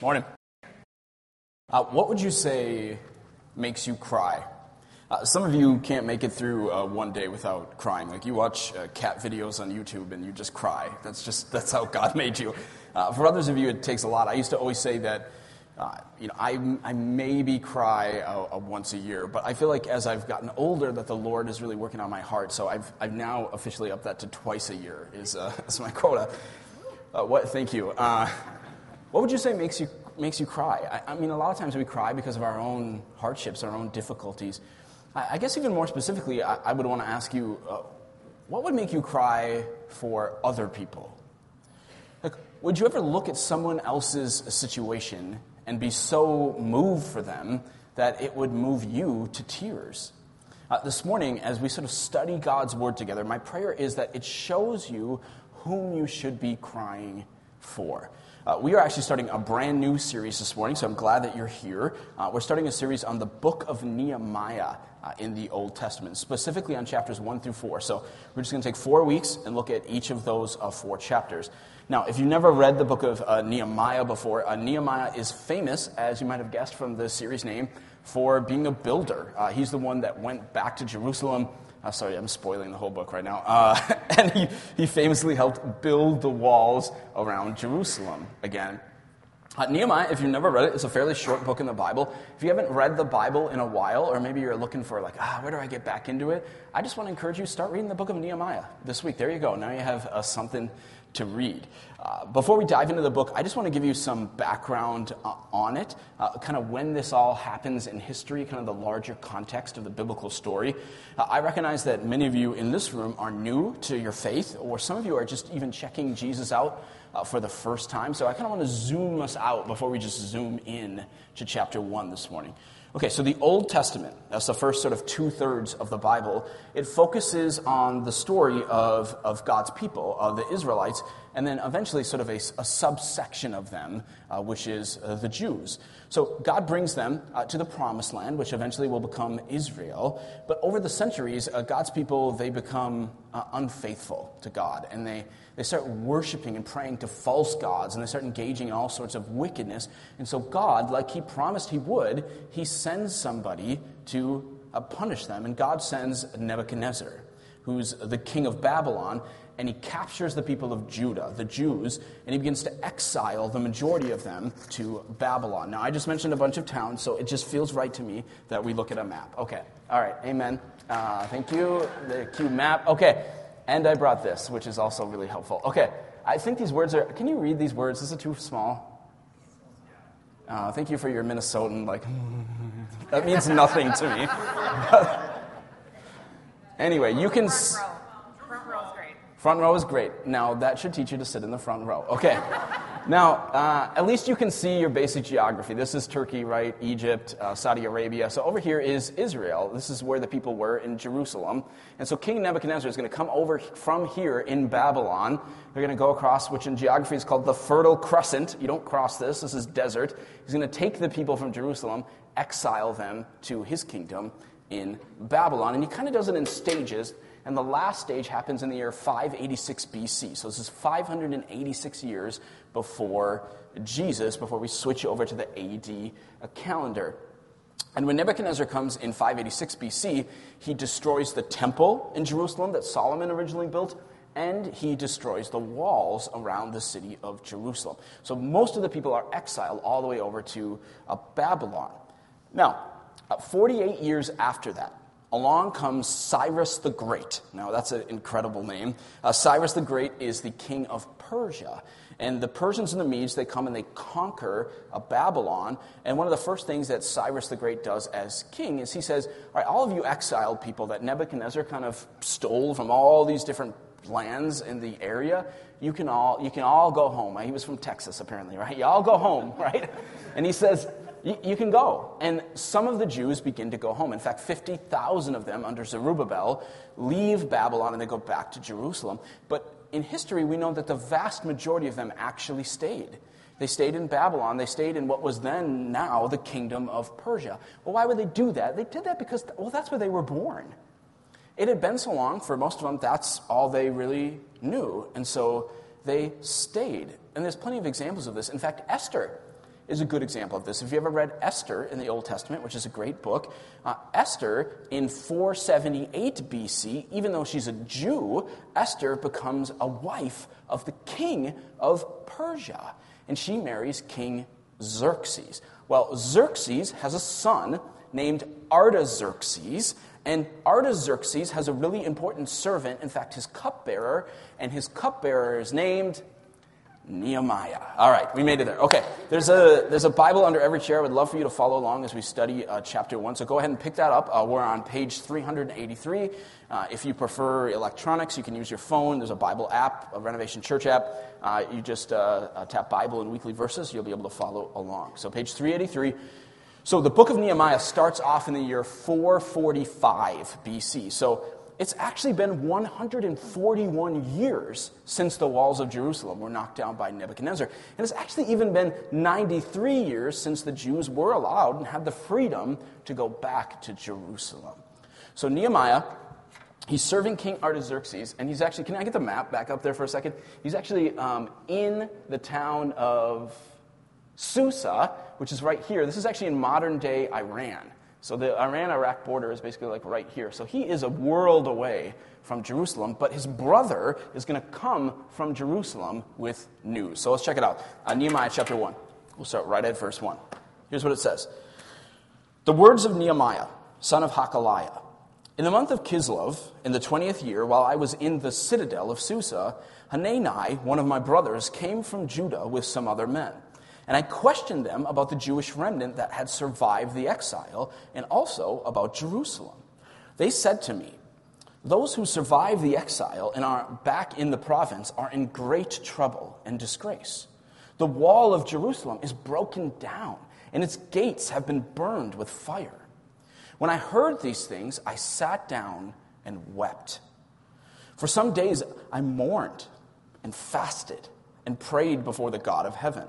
Morning. Uh, what would you say makes you cry? Uh, some of you can't make it through uh, one day without crying. Like you watch uh, cat videos on YouTube and you just cry. That's just that's how God made you. Uh, for others of you, it takes a lot. I used to always say that. Uh, you know, I, I maybe cry once a year, but I feel like as I've gotten older, that the Lord is really working on my heart. So I've, I've now officially upped that to twice a year is, is my quota. what? Thank you. What would you say makes you, makes you cry? I, I, mean, a lot of times we cry because of our own hardships, our own difficulties. I, I guess even more specifically, I, I would want to ask you uh, what would make you cry for other people? Like, would you ever look at someone else's situation and be so moved for them that it would move you to tears? Uh, this morning, as we sort of study God's Word together, my prayer is that it shows you whom you should be crying for. Uh, we are actually starting a brand new series this morning, so I'm glad that you're here. Uh, we're starting a series on the book of Nehemiah uh, in the Old Testament, specifically on chapters 1 through 4. So we're just going to take four weeks and look at each of those uh, four chapters. Now, if you've never read the book of uh, Nehemiah before, uh, Nehemiah is famous, as you might have guessed from the series name, for being a builder. he's the one that went back to Jerusalem uh, sorry, I'm spoiling the whole book right now. Uh, and he, he famously helped build the walls around Jerusalem again. Uh, Nehemiah, if you've never read it, it's a fairly short book in the Bible. If you haven't read the Bible in a while, or maybe you're looking for, like, ah, where do I get back into it? I just want to encourage you start reading the book of Nehemiah this week. There you go. Now you have uh, something to read. Uh, before we dive into the book, I just want to give you some background uh, on it, uh, kind of when this all happens in history, kind of the larger context of the biblical story. Uh, I recognize that many of you in this room are new to your faith, or some of you are just even checking Jesus out uh, for the first time. So I kind of want to zoom us out before we just zoom in to chapter 1 this morning. Okay, so the Old Testament, that's the first sort of two thirds of the Bible, it focuses on the story of, of God's people, of the Israelites, and then eventually sort of a, a subsection of them, uh, which is uh, the Jews. So God brings them uh, to the promised land, which eventually will become Israel. But over the centuries, uh, God's people, they become uh, unfaithful to God, and they, they start worshiping and praying to false gods, and they start engaging in all sorts of wickedness. And so God, like He promised He would, He sends somebody to uh, punish them, and God sends Nebuchadnezzar who's the king of Babylon, and he captures the people of Judah, the Jews, and he begins to exile the majority of them to Babylon. Now, I just mentioned a bunch of towns, so it just feels right to me that we look at a map. Okay, all right, amen. Uh, thank you. The cue map. Okay, and I brought this, which is also really helpful. Okay, I think these words are. Can you read these words? Is it too small? Uh, thank you for your Minnesotan, like, that means nothing to me. anyway, you can. Front row is great. Now, that should teach you to sit in the front row. Okay. now, uh, at least you can see your basic geography. This is Turkey, right? Egypt, uh, Saudi Arabia. So over here is Israel. This is where the people were in Jerusalem. And so King Nebuchadnezzar is going to come over from here in Babylon. They're going to go across, which in geography is called the Fertile Crescent. You don't cross this, this is desert. He's going to take the people from Jerusalem, exile them to his kingdom in Babylon. And he kind of does it in stages. And the last stage happens in the year 586 BC. So this is 586 years before Jesus, before we switch over to the AD calendar. And when Nebuchadnezzar comes in 586 BC, he destroys the temple in Jerusalem that Solomon originally built, and he destroys the walls around the city of Jerusalem. So most of the people are exiled all the way over to uh, Babylon. Now, uh, 48 years after that, along comes Cyrus the Great. Now, that's an incredible name. Uh, Cyrus the Great is the king of Persia. And the Persians and the Medes, they come and they conquer uh, Babylon. And one of the first things that Cyrus the Great does as king is he says, All right, all of you exiled people that Nebuchadnezzar kind of stole from all these different lands in the area, you can all, you can all go home. He was from Texas, apparently, right? You all go home, right? And he says, you, can go. And some of the Jews begin to go home. In fact, 50,000 of them under Zerubbabel leave Babylon and they go back to Jerusalem. But in history, we know that the vast majority of them actually stayed. They stayed in Babylon. They stayed in what was then now the kingdom of Persia. Well, why would they do that? They did that because, well, that's where they were born. It had been so long, for most of them, that's all they really knew. And so they stayed. And there's plenty of examples of this. In fact, Esther is a good example of this. If you ever read Esther in the Old Testament, which is a great book, uh, Esther in 478 BC, even though she's a Jew, Esther becomes a wife of the king of Persia, and she marries King Xerxes. Well, Xerxes has a son named Artaxerxes, and Artaxerxes has a really important servant, in fact, his cupbearer, and his cupbearer is named Nehemiah. All right, we made it there. Okay, there's a, there's a Bible under every chair. I would love for you to follow along as we study uh, chapter 1. So go ahead and pick that up. Uh, we're on page 383. Uh, if you prefer electronics, you can use your phone. There's a Bible app, a Renovation Church app. Uh, you just uh, uh, tap Bible and weekly verses. You'll be able to follow along. So page 383. So the book of Nehemiah starts off in the year 445 BC. So it's actually been 141 years since the walls of Jerusalem were knocked down by Nebuchadnezzar. And it's actually even been 93 years since the Jews were allowed and had the freedom to go back to Jerusalem. So Nehemiah, he's serving King Artaxerxes, and he's actually, can I get the map back up there for a second? He's actually um, in the town of Susa, which is right here. This is actually in modern day Iran. So the Iran Iraq border is basically like right here. So he is a world away from Jerusalem, but his brother is going to come from Jerusalem with news. So let's check it out. Uh, Nehemiah chapter 1. We'll start right at verse 1. Here's what it says The words of Nehemiah, son of Hakaliah. In the month of Kislev, in the 20th year, while I was in the citadel of Susa, Hanani, one of my brothers, came from Judah with some other men. And I questioned them about the Jewish remnant that had survived the exile and also about Jerusalem. They said to me, Those who survived the exile and are back in the province are in great trouble and disgrace. The wall of Jerusalem is broken down, and its gates have been burned with fire. When I heard these things, I sat down and wept. For some days I mourned and fasted and prayed before the God of heaven.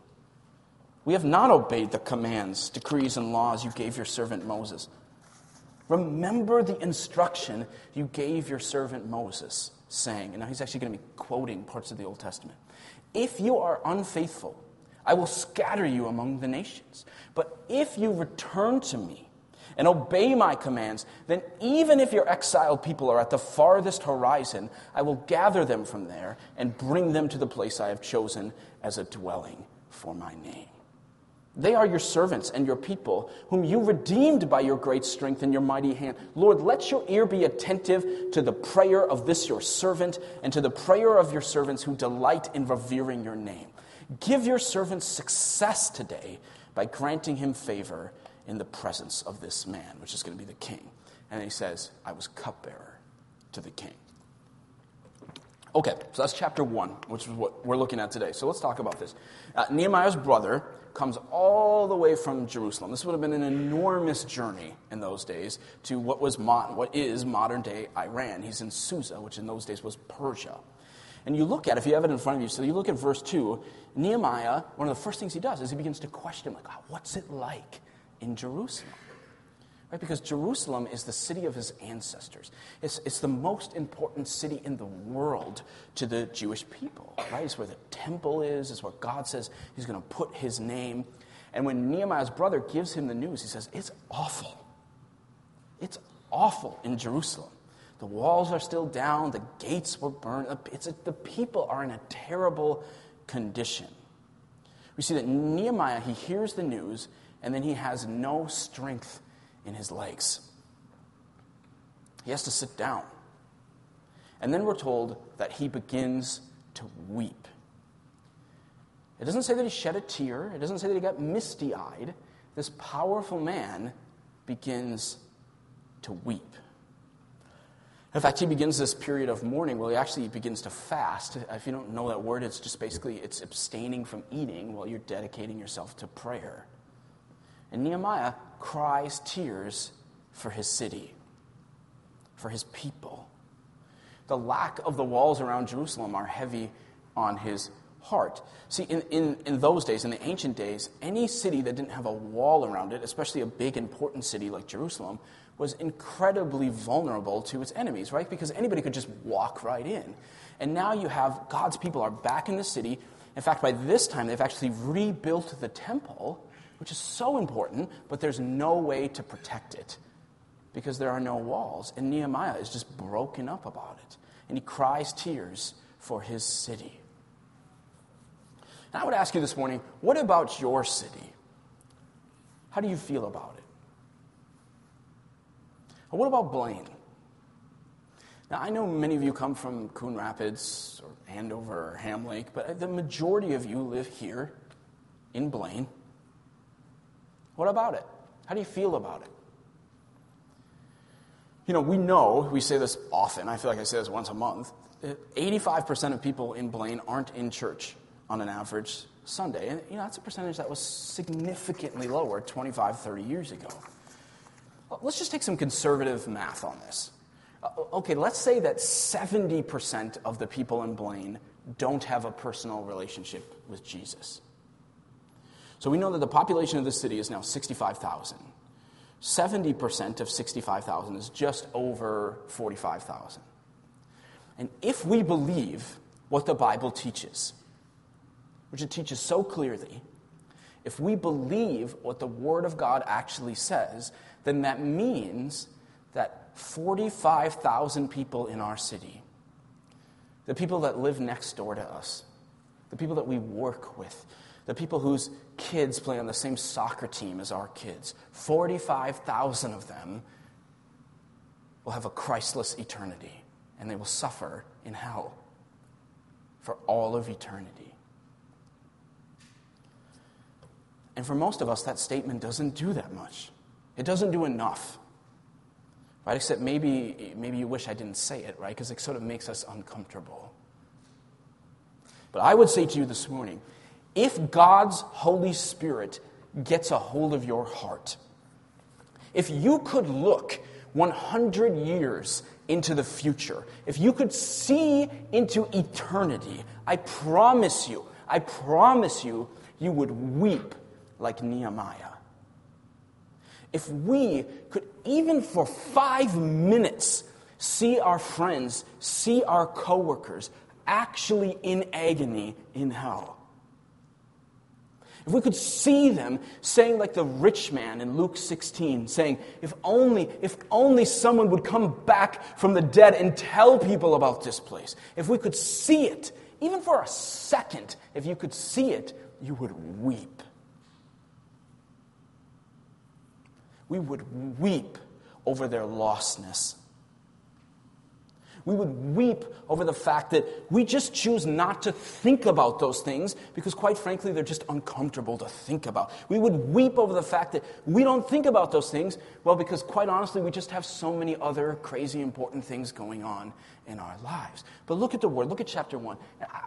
We have not obeyed the commands, decrees, and laws you gave your servant Moses. Remember the instruction you gave your servant Moses, saying, and now he's actually going to be quoting parts of the Old Testament. If you are unfaithful, I will scatter you among the nations. But if you return to me and obey my commands, then even if your exiled people are at the farthest horizon, I will gather them from there and bring them to the place I have chosen as a dwelling for my name. They are your servants and your people, whom you redeemed by your great strength and your mighty hand. Lord, let your ear be attentive to the prayer of this your servant and to the prayer of your servants who delight in revering your name. Give your servant success today by granting him favor in the presence of this man, which is going to be the king. And he says, I was cupbearer to the king. Okay, so that's chapter one, which is what we're looking at today. So let's talk about this. Uh, Nehemiah's brother comes all the way from Jerusalem. This would have been an enormous journey in those days to what was what is modern day Iran. He's in Susa, which in those days was Persia. And you look at, if you have it in front of you, so you look at verse 2, Nehemiah, one of the first things he does is he begins to question, like, oh, what's it like in Jerusalem? Right? Because Jerusalem is the city of his ancestors. It's, it's the most important city in the world to the Jewish people. Right? It's where the temple is, it's where God says he's going to put his name. And when Nehemiah's brother gives him the news, he says, It's awful. It's awful in Jerusalem. The walls are still down, the gates were burned. It's a, the people are in a terrible condition. We see that Nehemiah, he hears the news, and then he has no strength in his legs. He has to sit down. And then we're told that he begins to weep. It doesn't say that he shed a tear, it doesn't say that he got misty eyed. This powerful man begins to weep. In fact, he begins this period of mourning. Well, he actually begins to fast. If you don't know that word, it's just basically it's abstaining from eating while you're dedicating yourself to prayer. And Nehemiah cries tears for his city, for his people. The lack of the walls around Jerusalem are heavy on his heart. See, in, in, in those days, in the ancient days, any city that didn't have a wall around it, especially a big, important city like Jerusalem, was incredibly vulnerable to its enemies, right? Because anybody could just walk right in. And now you have God's people are back in the city. In fact, by this time, they've actually rebuilt the temple, which is so important, but there's no way to protect it because there are no walls. And Nehemiah is just broken up about it. And he cries tears for his city. And I would ask you this morning what about your city? How do you feel about it? And what about Blaine? Now, I know many of you come from Coon Rapids or Andover or Ham Lake, but the majority of you live here in Blaine. What about it? How do you feel about it? You know, we know, we say this often, I feel like I say this once a month, 85% of people in Blaine aren't in church on an average Sunday. And, you know, that's a percentage that was significantly lower 25, 30 years ago. Let's just take some conservative math on this. Uh, okay, let's say that 70% of the people in Blaine don't have a personal relationship with Jesus. So we know that the population of the city is now 65,000. 70% of 65,000 is just over 45,000. And if we believe what the Bible teaches, which it teaches so clearly, if we believe what the Word of God actually says, then that means that 45,000 people in our city, the people that live next door to us, the people that we work with, the people whose kids play on the same soccer team as our kids, 45,000 of them will have a Christless eternity and they will suffer in hell for all of eternity. And for most of us, that statement doesn't do that much. It doesn't do enough. Right? Except maybe, maybe you wish I didn't say it, right? Because it sort of makes us uncomfortable. But I would say to you this morning if God's Holy Spirit gets a hold of your heart, if you could look 100 years into the future, if you could see into eternity, I promise you, I promise you, you would weep like Nehemiah if we could, even for five minutes, see our friends, see our coworkers actually in agony in hell. If we could see them saying like the rich man in Luke 16, saying, if only, if only someone would come back from the dead and tell people about this place. If we could see it, even for a second, if you could see it, you would weep. we would weep over their lostness. We would weep over the fact that we just choose not to think about those things because, quite frankly, they're just uncomfortable to think about. We would weep over the fact that we don't think about those things, well, because, quite honestly, we just have so many other crazy important things going on in our lives. But look at the word, look at chapter 1.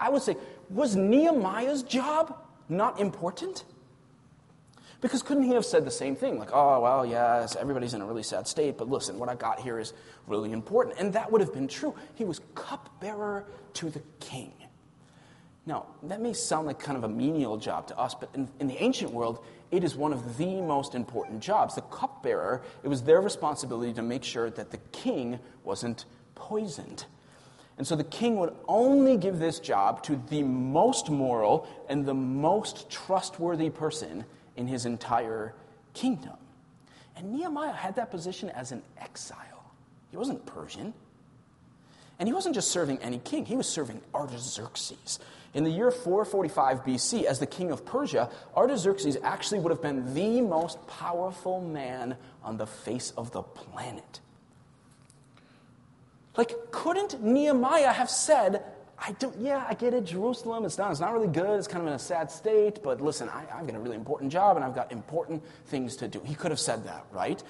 I would say, was Nehemiah's job not important? Because couldn't he have said the same thing? Like, oh, well, yes, everybody's in a really sad state, but listen, what I got here is really important. And that would have been true. He was cupbearer to the king. Now, that may sound like kind of a menial job to us, but in, in the ancient world, it is one of the most important jobs. The cupbearer, it was their responsibility to make sure that the king wasn't poisoned. And so the king would only give this job to the most moral and the most trustworthy person in his entire kingdom. And Nehemiah had that position as an exile. He wasn't Persian. And he wasn't just serving any king, he was serving Artaxerxes. In the year 445 BC, as the king of Persia, Artaxerxes actually would have been the most powerful man on the face of the planet. Like, couldn't Nehemiah have said, I don't, yeah, I get it. Jerusalem, it's not, it's not really good. It's kind of in a sad state. But listen, I, I've got a really important job and I've got important things to do. He could have said that, right?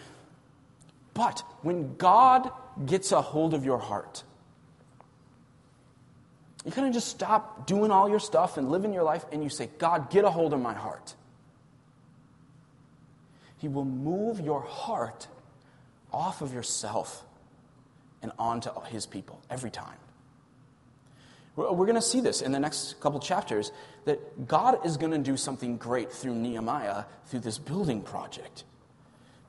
But when God gets a hold of your heart, you kind of just stop doing all your stuff and living your life, and you say, God, get a hold of my heart. He will move your heart off of yourself and onto His people every time. We're going to see this in the next couple chapters that God is going to do something great through Nehemiah through this building project.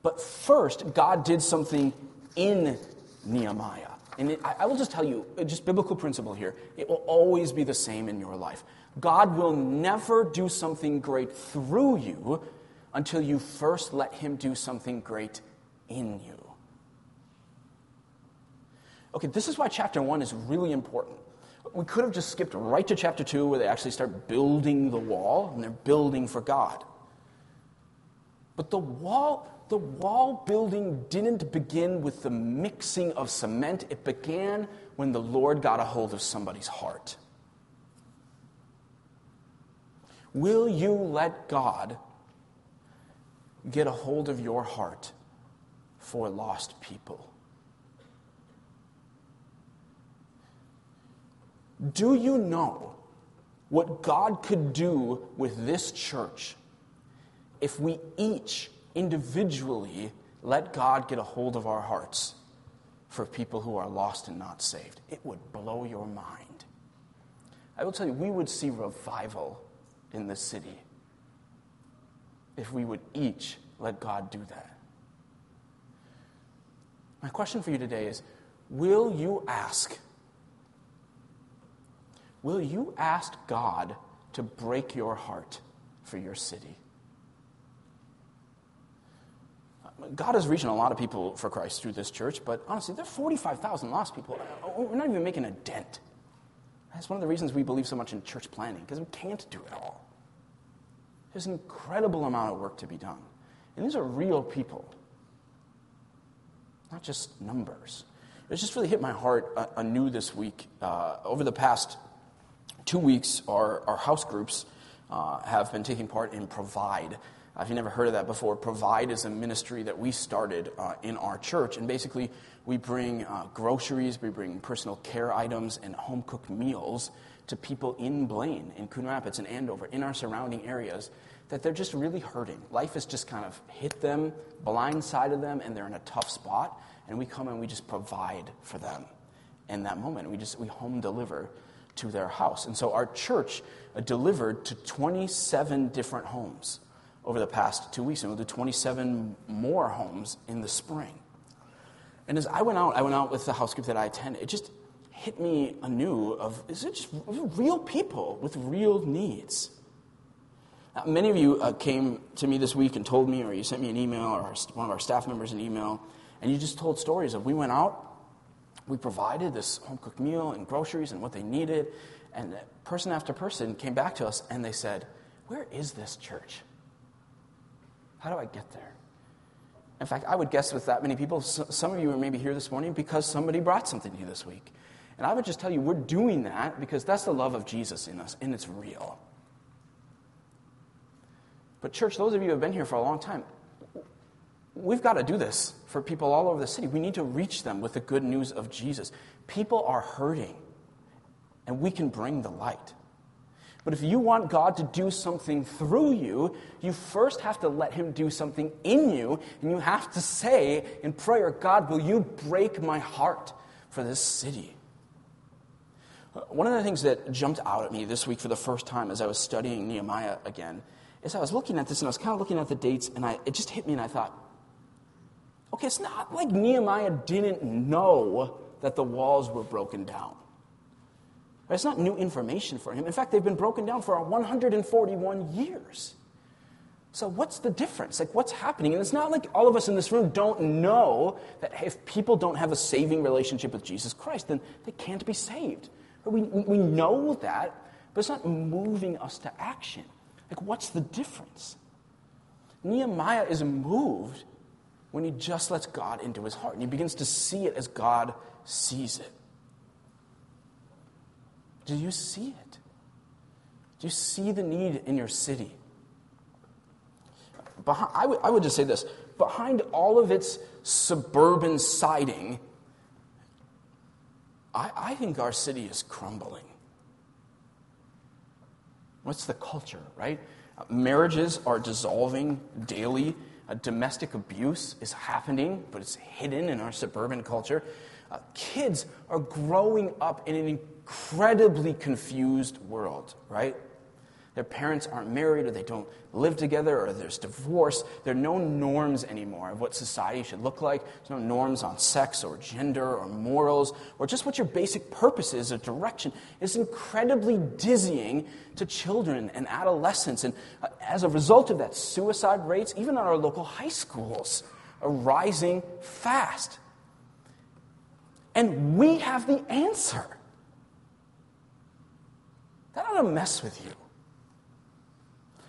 But first, God did something in Nehemiah. And it, I will just tell you, uh, just biblical principle here, it will always be the same in your life. God will never do something great through you until you first let Him do something great in you. Okay, this is why chapter one is really important. We could have just skipped right to chapter two where they actually start building the wall and they're building for God. But the wall, the wall building didn't begin with the mixing of cement, it began when the Lord got a hold of somebody's heart. Will you let God get a hold of your heart for lost people? Do you know what God could do with this church if we each individually let God get a hold of our hearts for people who are lost and not saved? It would blow your mind. I will tell you, we would see revival in the city if we would each let God do that. My question for you today is Will you ask Will you ask God to break your heart for your city? God is reaching a lot of people for Christ through this church, but honestly, there are 45,000 lost people. We're not even making a dent. That's one of the reasons we believe so much in church planning, because we can't do it all. There's an incredible amount of work to be done. And these are real people, not just numbers. It just really hit my heart anew this week. Uh, over the past two weeks, our, our house groups uh, have been taking part in Provide. Uh, if you've never heard of that before, Provide is a ministry that we started uh, in our church. And basically, we bring uh, groceries, we bring personal care items, and home cooked meals to people in Blaine, in Coon Rapids, and Andover, in our surrounding areas, that they're just really hurting. Life has just kind of hit them, blindsided them, and they're in a tough spot. And we come and we just provide for them in that moment. We just we home deliver to their house. And so our church uh, delivered to 27 different homes over the past two weeks, and we'll do 27 more homes in the spring. And as I went out, I went out with the house group that I attend. It just hit me anew of is it just real people with real needs? Now, many of you uh, came to me this week and told me, or you sent me an email, or one of our staff members an email, and you just told stories of we went out we provided this home cooked meal and groceries and what they needed. And person after person came back to us and they said, Where is this church? How do I get there? In fact, I would guess with that many people, some of you are maybe here this morning because somebody brought something to you this week. And I would just tell you, we're doing that because that's the love of Jesus in us, and it's real. But, church, those of you who have been here for a long time, we've got to do this for people all over the city. We need to reach them with the good news of Jesus. People are hurting, and we can bring the light. But if you want God to do something through you, you first have to let Him do something in you, and you have to say in prayer, God, will you break my heart for this city? One of the things that jumped out at me this week for the first time as I was studying Nehemiah again is I was looking at this and I was kind of looking at the dates, and I, it just hit me, and I thought, Okay, it's not like Nehemiah didn't know that the walls were broken down. It's not new information for him. In fact, they've been broken down for 141 years. So, what's the difference? Like, what's happening? And it's not like all of us in this room don't know that if people don't have a saving relationship with Jesus Christ, then they can't be saved. We, we know that, but it's not moving us to action. Like, what's the difference? Nehemiah is moved when he just lets God into his heart and he begins to see it as God sees it. Do you see it? Do you see the need in your city? behind, I, would, I would just say this behind all of its suburban siding, I, I think our city is crumbling. What's the culture, right? Marriages are dissolving daily. Uh, domestic abuse is happening, but it's hidden in our suburban culture. Uh, kids are growing up in an incredibly confused world, right? Their parents aren't married or they don't live together or there's divorce. There are no norms anymore of what society should look like. There's no norms on sex or gender or morals or just what your basic purpose is or direction. It's incredibly dizzying to children and adolescents. And uh, as a result of that, suicide rates, even at our local high schools, are rising fast. And we have the answer. That ought to mess with you.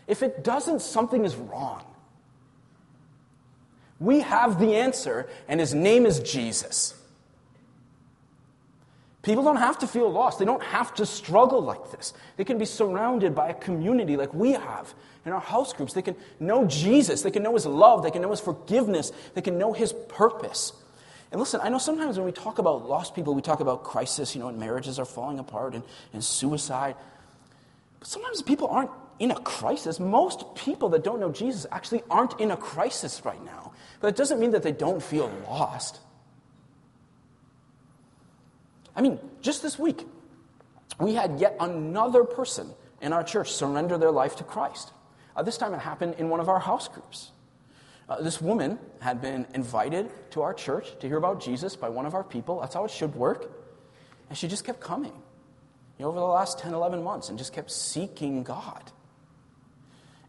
If it doesn't, something is wrong. We have the answer, and his name is Jesus. People don't have to feel lost. They don't have to struggle like this. They can be surrounded by a community like we have in our house groups. They can know Jesus. They can know his love. They can know his forgiveness. They can know his purpose. And listen, I know sometimes when we talk about lost people, we talk about crisis, you know, and marriages are falling apart and, and suicide. But sometimes people aren't in a crisis. Most people that don't know Jesus actually aren't in a crisis right now. But it doesn't mean that they don't feel lost. I mean, just this week, we had yet another person in our church surrender their life to Christ. Uh, this time it happened in one of our house groups. Uh, this woman had been invited to our church to hear about Jesus by one of our people. That's how it should work. And she just kept coming you know, over the last 10, 11 months and just kept seeking God.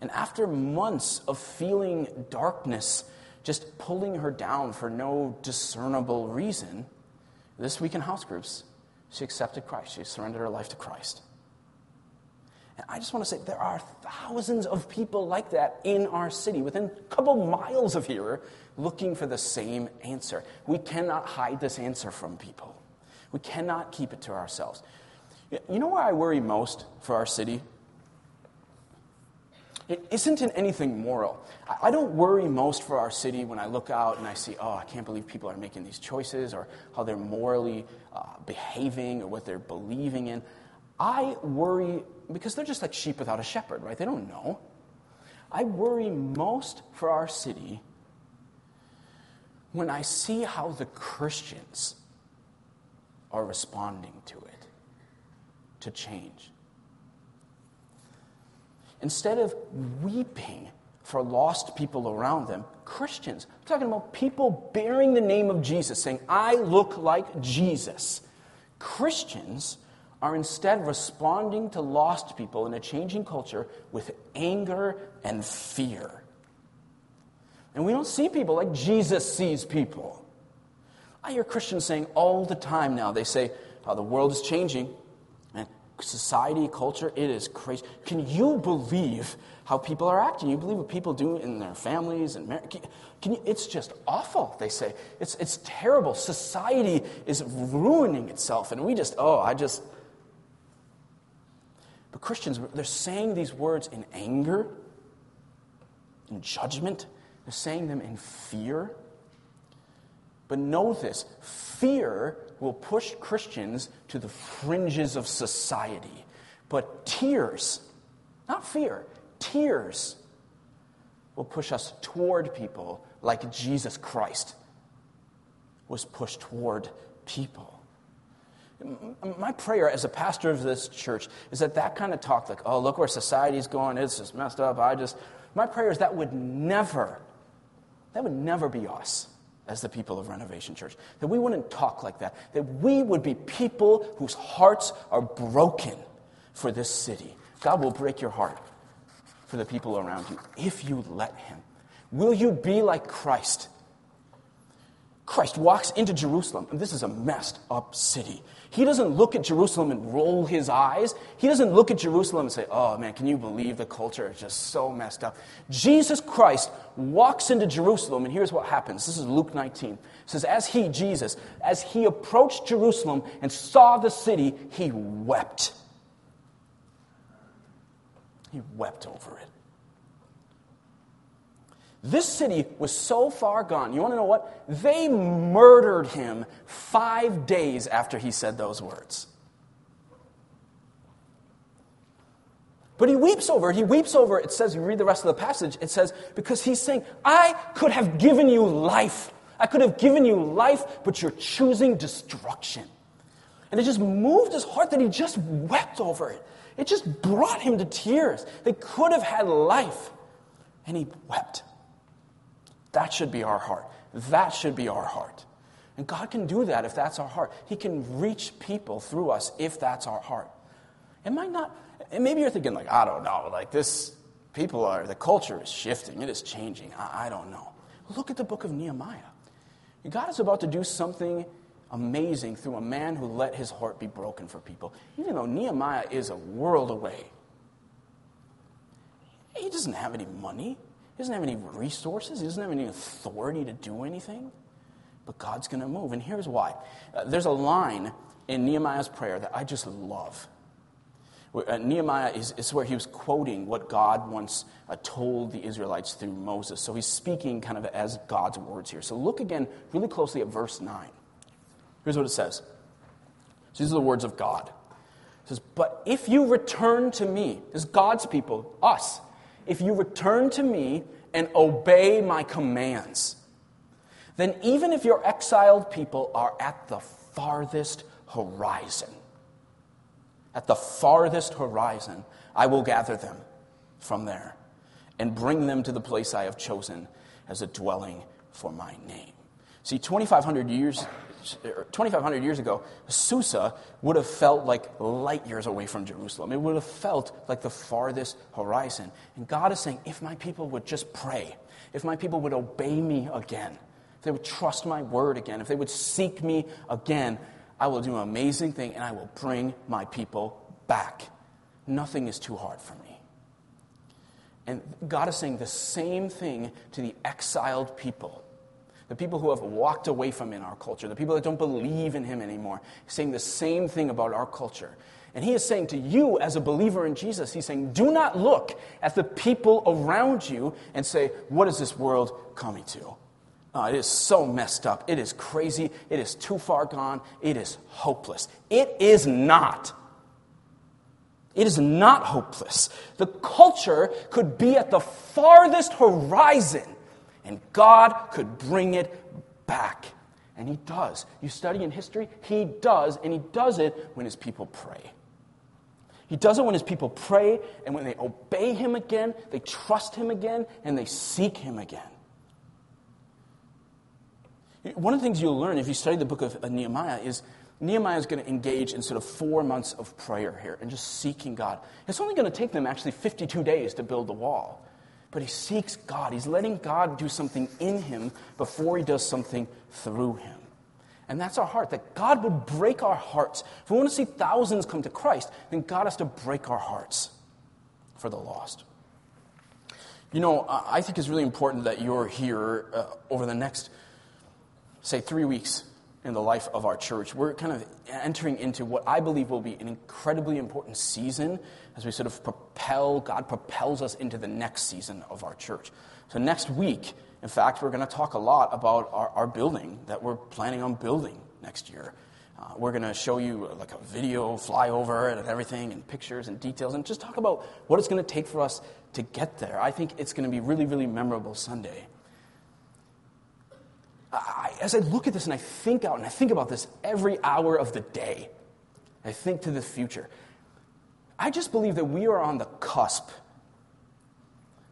And after months of feeling darkness just pulling her down for no discernible reason, this week in house groups, she accepted Christ. She surrendered her life to Christ. And I just want to say there are thousands of people like that in our city, within a couple miles of here, looking for the same answer. We cannot hide this answer from people. We cannot keep it to ourselves. You know where I worry most for our city? It isn't in anything moral. I don't worry most for our city when I look out and I see, oh, I can't believe people are making these choices or how they're morally uh, behaving or what they're believing in. I worry because they're just like sheep without a shepherd, right? They don't know. I worry most for our city when I see how the Christians are responding to it, to change. Instead of weeping for lost people around them, Christians, I'm talking about people bearing the name of Jesus, saying, I look like Jesus. Christians are instead responding to lost people in a changing culture with anger and fear. And we don't see people like Jesus sees people. I hear Christians saying all the time now, they say, oh, the world is changing society, culture, it is crazy. Can you believe how people are acting? You believe what people do in their families and marriage? Can, can you, it's just awful, they say. It's, it's terrible. Society is ruining itself, and we just, oh, I just. But Christians, they're saying these words in anger, in judgment, they're saying them in fear. But know this fear will push Christians to the fringes of society. But tears, not fear, tears will push us toward people like Jesus Christ was pushed toward people. My prayer as a pastor of this church is that that kind of talk, like, oh, look where society's going, it's just messed up. I just, my prayer is that would never, that would never be us as the people of Renovation Church. That we wouldn't talk like that. That we would be people whose hearts are broken for this city. God will break your heart for the people around you if you let Him. Will you be like Christ? Christ walks into Jerusalem, and this is a messed up city. He doesn't look at Jerusalem and roll his eyes. He doesn't look at Jerusalem and say, Oh man, can you believe the culture is just so messed up? Jesus Christ walks into Jerusalem, and here's what happens. This is Luke 19. It says, As he, Jesus, as he approached Jerusalem and saw the city, he wept. He wept over it. This city was so far gone. You want to know what? They murdered him five days after he said those words. But he weeps over it. He weeps over it. It says, you read the rest of the passage, it says, because he's saying, I could have given you life. I could have given you life, but you're choosing destruction. And it just moved his heart that he just wept over it. It just brought him to tears. They could have had life, and he wept. That should be our heart. That should be our heart. And God can do that if that's our heart. He can reach people through us if that's our heart. It might not, and maybe you're thinking, like, I don't know, like this, people are, the culture is shifting, it is changing. I, I don't know. Look at the book of Nehemiah. God is about to do something amazing through a man who let his heart be broken for people. Even though Nehemiah is a world away, he doesn't have any money, he doesn't have any resources, he doesn't have any authority to do anything. But God's going to move. And here's why uh, there's a line in Nehemiah's prayer that I just love. Uh, Nehemiah is, is, where he was quoting what God once uh, told the Israelites through Moses. So he's speaking kind of as God's words here. So look again really closely at verse 9. Here's what it says. These are the words of God. It says, But if you return to me, is God's people, us, if you return to me and obey my commands, then even if your exiled people are at the farthest horizon, at the farthest horizon, I will gather them from there and bring them to the place I have chosen as a dwelling for my name. See, 2,500 years Er, 2,500 years ago, Susa would have felt like light years away from Jerusalem. It would have felt like the farthest horizon. And God is saying, if my people would just pray, if my people would obey me again, if they would trust my word again, if they would seek me again, I will do an amazing thing and I will bring my people back. Nothing is too hard for me. And God is saying the same thing to the exiled people the people who have walked away from in our culture, the people that don't believe in him anymore, saying the same thing about our culture. And he is saying to you, as a believer in Jesus, he's saying, do not look at the people around you and say, what is this world coming to? Oh, it is so messed up. It is crazy. It is too far gone. It is hopeless. It is not. It is not hopeless. The culture could be at the farthest horizon and God could bring it back. And He does. You study in history, He does, and He does it when His people pray. He does it when His people pray, and when they obey Him again, they trust Him again, and they seek Him again. One of the things you'll learn if you study the book of uh, Nehemiah is Nehemiah is going to engage in sort of four months of prayer here and just seeking God. It's only going to take them actually 52 days to build the wall. But he seeks God. He's letting God do something in him before he does something through him. And that's our heart, that God would break our hearts. If we want to see thousands come to Christ, then God has to break our hearts for the lost. You know, I think it's really important that you're here uh, over the next, say, three weeks in the life of our church. We're kind of entering into what I believe will be an incredibly important season as we sort of propel, God propels us into the next season of our church. So, next week, in fact, we're going to talk a lot about our, our building that we're planning on building next year. Uh, we're going to show you uh, like a video flyover and everything, and pictures and details, and just talk about what it's going to take for us to get there. I think it's going to be really, really memorable Sunday. I, as I look at this and I think out and I think about this every hour of the day, I think to the future. I just believe that we are on the cusp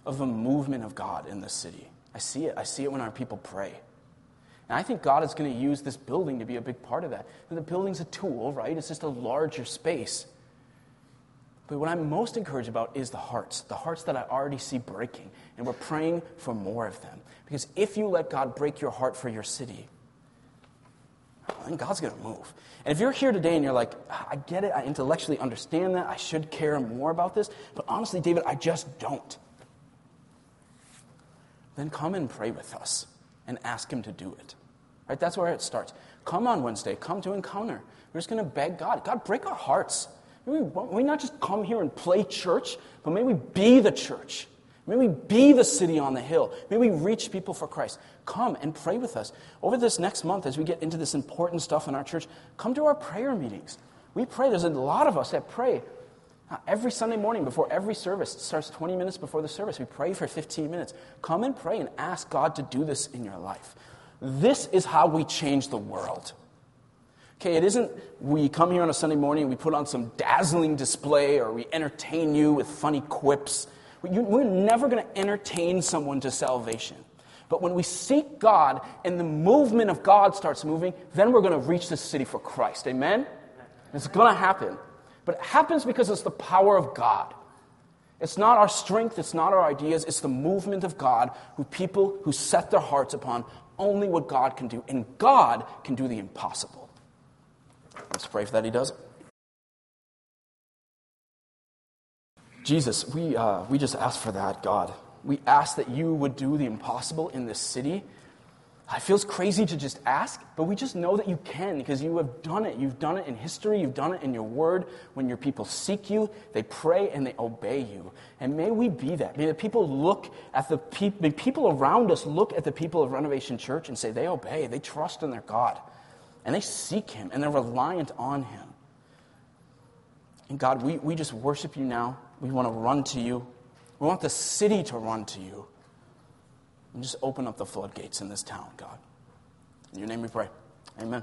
of a movement of God in this city. I see it. I see it when our people pray. And I think God is going to use this building to be a big part of that. And the building's a tool, right? It's just a larger space. But what I'm most encouraged about is the hearts, the hearts that I already see breaking. And we're praying for more of them. Because if you let God break your heart for your city, then God's going to move. And if you're here today and you're like, I get it, I intellectually understand that, I should care more about this, but honestly, David, I just don't. Then come and pray with us and ask Him to do it. Right? That's where it starts. Come on Wednesday, come to encounter. We're just going to beg God. God, break our hearts. May we, not just come here and play church, but may we be the church. May we be the city on the hill. May we reach people for Christ. Come and pray with us. Over this next month, as we get into this important stuff in our church, come to our prayer meetings. We pray. There's a lot of us that pray uh, every Sunday morning before every service. It starts 20 minutes before the service. We pray for 15 minutes. Come and pray and ask God to do this in your life. This is how we change the world. Okay, it isn't we come here on a Sunday morning, and we put on some dazzling display, or we entertain you with funny quips. We're never going to entertain someone to salvation. But when we seek God and the movement of God starts moving, then we're going to reach this city for Christ. Amen? It's going to happen. But it happens because it's the power of God. It's not our strength, it's not our ideas, it's the movement of God who people who set their hearts upon only what God can do. And God can do the impossible. Let's pray for that He does it. Jesus, we, uh, we just ask for that, God. We ask that you would do the impossible in this city. It feels crazy to just ask, but we just know that you can because you have done it. You've done it in history, you've done it in your word. When your people seek you, they pray and they obey you. And may we be that. May the people look at the people, people around us look at the people of Renovation Church and say they obey, they trust in their God, and they seek Him, and they're reliant on Him. And God, we, we just worship you now. We want to run to you. We want the city to run to you. And just open up the floodgates in this town, God. In your name we pray. Amen.